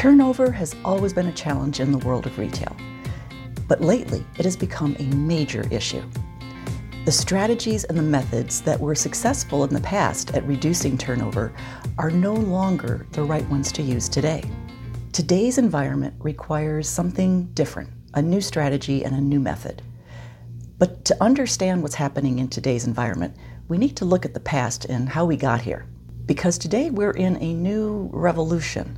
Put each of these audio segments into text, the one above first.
Turnover has always been a challenge in the world of retail, but lately it has become a major issue. The strategies and the methods that were successful in the past at reducing turnover are no longer the right ones to use today. Today's environment requires something different, a new strategy and a new method. But to understand what's happening in today's environment, we need to look at the past and how we got here. Because today we're in a new revolution.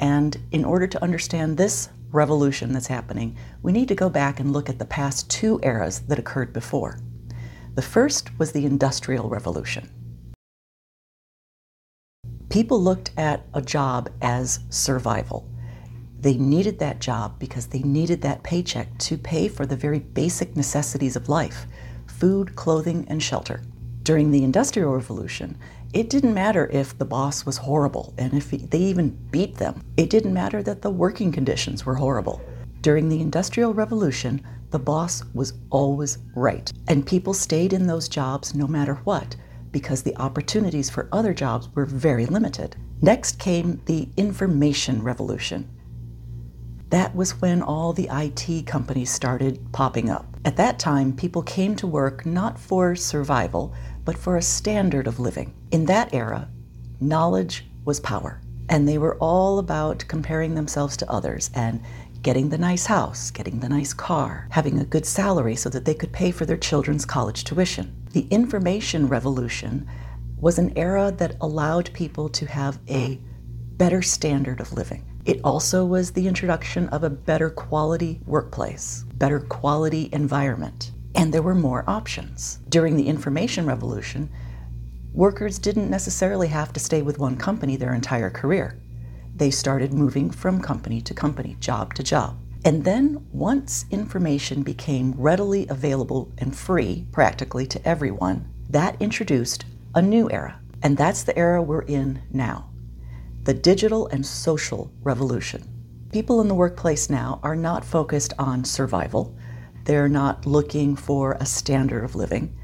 And in order to understand this revolution that's happening, we need to go back and look at the past two eras that occurred before. The first was the Industrial Revolution. People looked at a job as survival. They needed that job because they needed that paycheck to pay for the very basic necessities of life food, clothing, and shelter. During the Industrial Revolution, it didn't matter if the boss was horrible and if they even beat them. It didn't matter that the working conditions were horrible. During the Industrial Revolution, the boss was always right. And people stayed in those jobs no matter what because the opportunities for other jobs were very limited. Next came the Information Revolution. That was when all the IT companies started popping up. At that time, people came to work not for survival, but for a standard of living. In that era, knowledge was power. And they were all about comparing themselves to others and getting the nice house, getting the nice car, having a good salary so that they could pay for their children's college tuition. The information revolution was an era that allowed people to have a better standard of living. It also was the introduction of a better quality workplace, better quality environment, and there were more options. During the information revolution, workers didn't necessarily have to stay with one company their entire career they started moving from company to company, job to job. And then, once information became readily available and free practically to everyone, that introduced a new era. And that's the era we're in now the digital and social revolution. People in the workplace now are not focused on survival, they're not looking for a standard of living.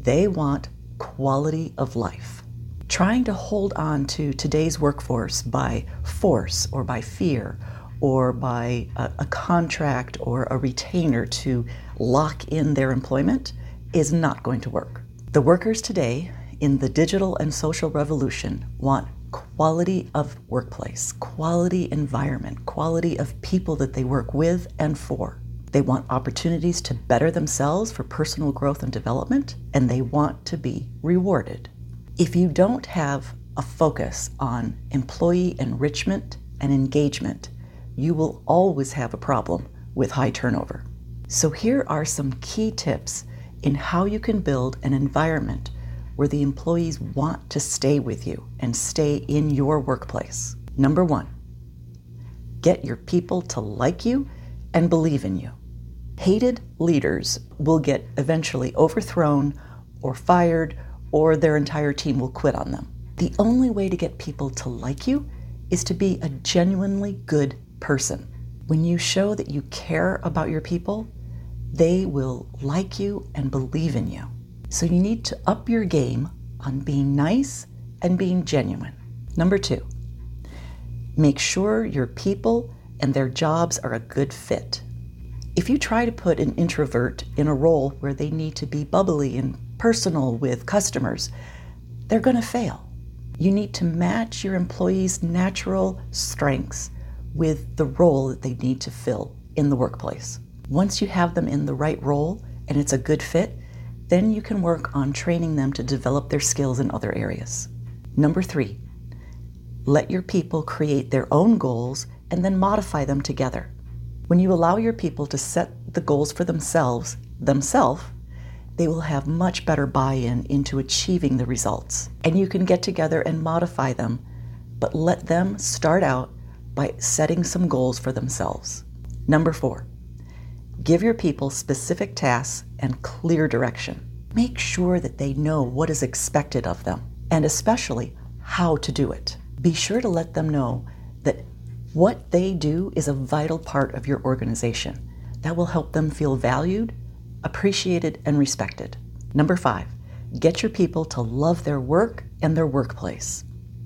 They want quality of life trying to hold on to today's workforce by force or by fear or by a, a, contract or a retainer to lock in their employment is not going to work. The workers today in the digital and social revolution want quality of workplace, quality environment, quality of people that they work with and for. They want opportunities to better themselves for personal growth and development, and they want to be rewarded. If you don't have a focus on employee enrichment and engagement, you will always have a problem with high turnover. So, here are some key tips in how you can build an environment where the employees want to stay with you and stay in your workplace. Number one, get your people to like you and believe in you. Hated leaders will get eventually overthrown or fired or their entire team will quit on them. The only way to get people to like you is to be a genuinely good person. When you show that you care about your people, they will like you and believe in you. So you need to up your game on being nice and being genuine. Number two, make sure your people and their jobs are a good fit. If you try to put an introvert in a role where they need to be bubbly and personal with customers, they're going to fail. You need to match your employees' natural strengths with the role that they need to fill in the workplace. Once you have them in the right role and it's a good fit, then you can work on training them to develop their skills in other areas. Number three, let your people create their own goals and then modify them together. When you allow your people to set the goals for themselves, themselves, they will have much better buy in into achieving the results. And you can get together and modify them, but let them start out by setting some goals for themselves. Number four, give your people specific tasks and clear direction. Make sure that they know what is expected of them, and especially how to do it. Be sure to let them know that what they do is a vital part of your organization. That will help them feel valued appreciated, and respected. Number five, get your people to love their work and their workplace.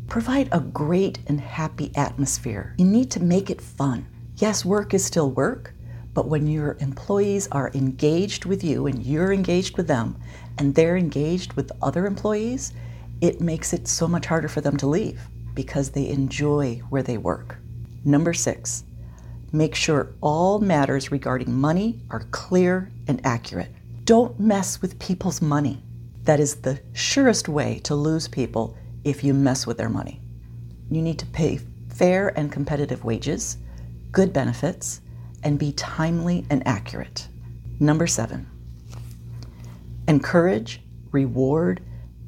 Provide a great and happy atmosphere. You need to make it fun. Yes, work is still work, but when your employees are engaged with you and you're engaged with them and they're engaged with other employees, it makes it so much harder for them to leave because they enjoy where they work. Number six, make sure all matters regarding money are clear and accurate. Don't mess with people's money. That is the surest way to lose people if you mess with their money. You need to pay fair and competitive wages, good benefits, and be timely and accurate. Number seven, encourage, reward,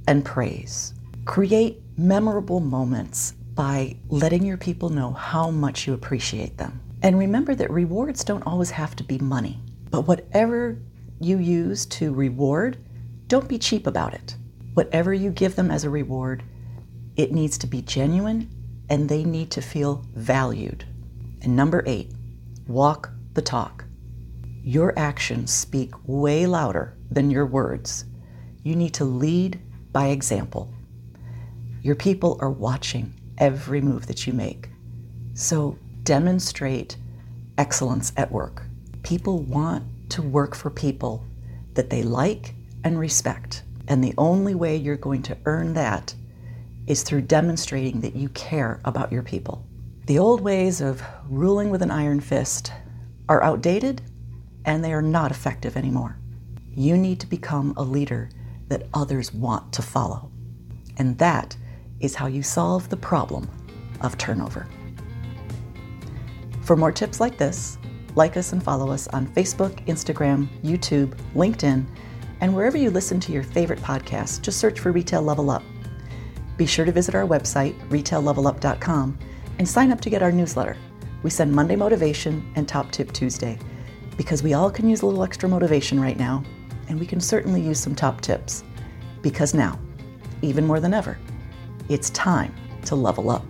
and praise. Create memorable moments by letting your people know how much you appreciate them. And remember that rewards don't always have to be money, but whatever you use to reward, don't be cheap about it. Whatever you give them as a reward, it needs to be genuine and they need to feel valued. And number eight, walk the talk. Your actions speak way louder than your words. You need to lead by example. Your people are watching every move that you make. So demonstrate excellence at work. People want to work for people that they like and respect. And the only way you're going to earn that is through demonstrating that you care about your people. The old ways of ruling with an iron fist are outdated and they are not effective anymore. You need to become a leader that others want to follow. And that is how you solve the problem of turnover. For more tips like this, like us and follow us on Facebook, Instagram, YouTube, LinkedIn, and wherever you listen to your favorite podcast, just search for Retail Level Up. Be sure to visit our website, retaillevelup.com, and sign up to get our newsletter. We send Monday Motivation and Top Tip Tuesday because we all can use a little extra motivation right now, and we can certainly use some top tips. Because now, even more than ever, it's time to level up.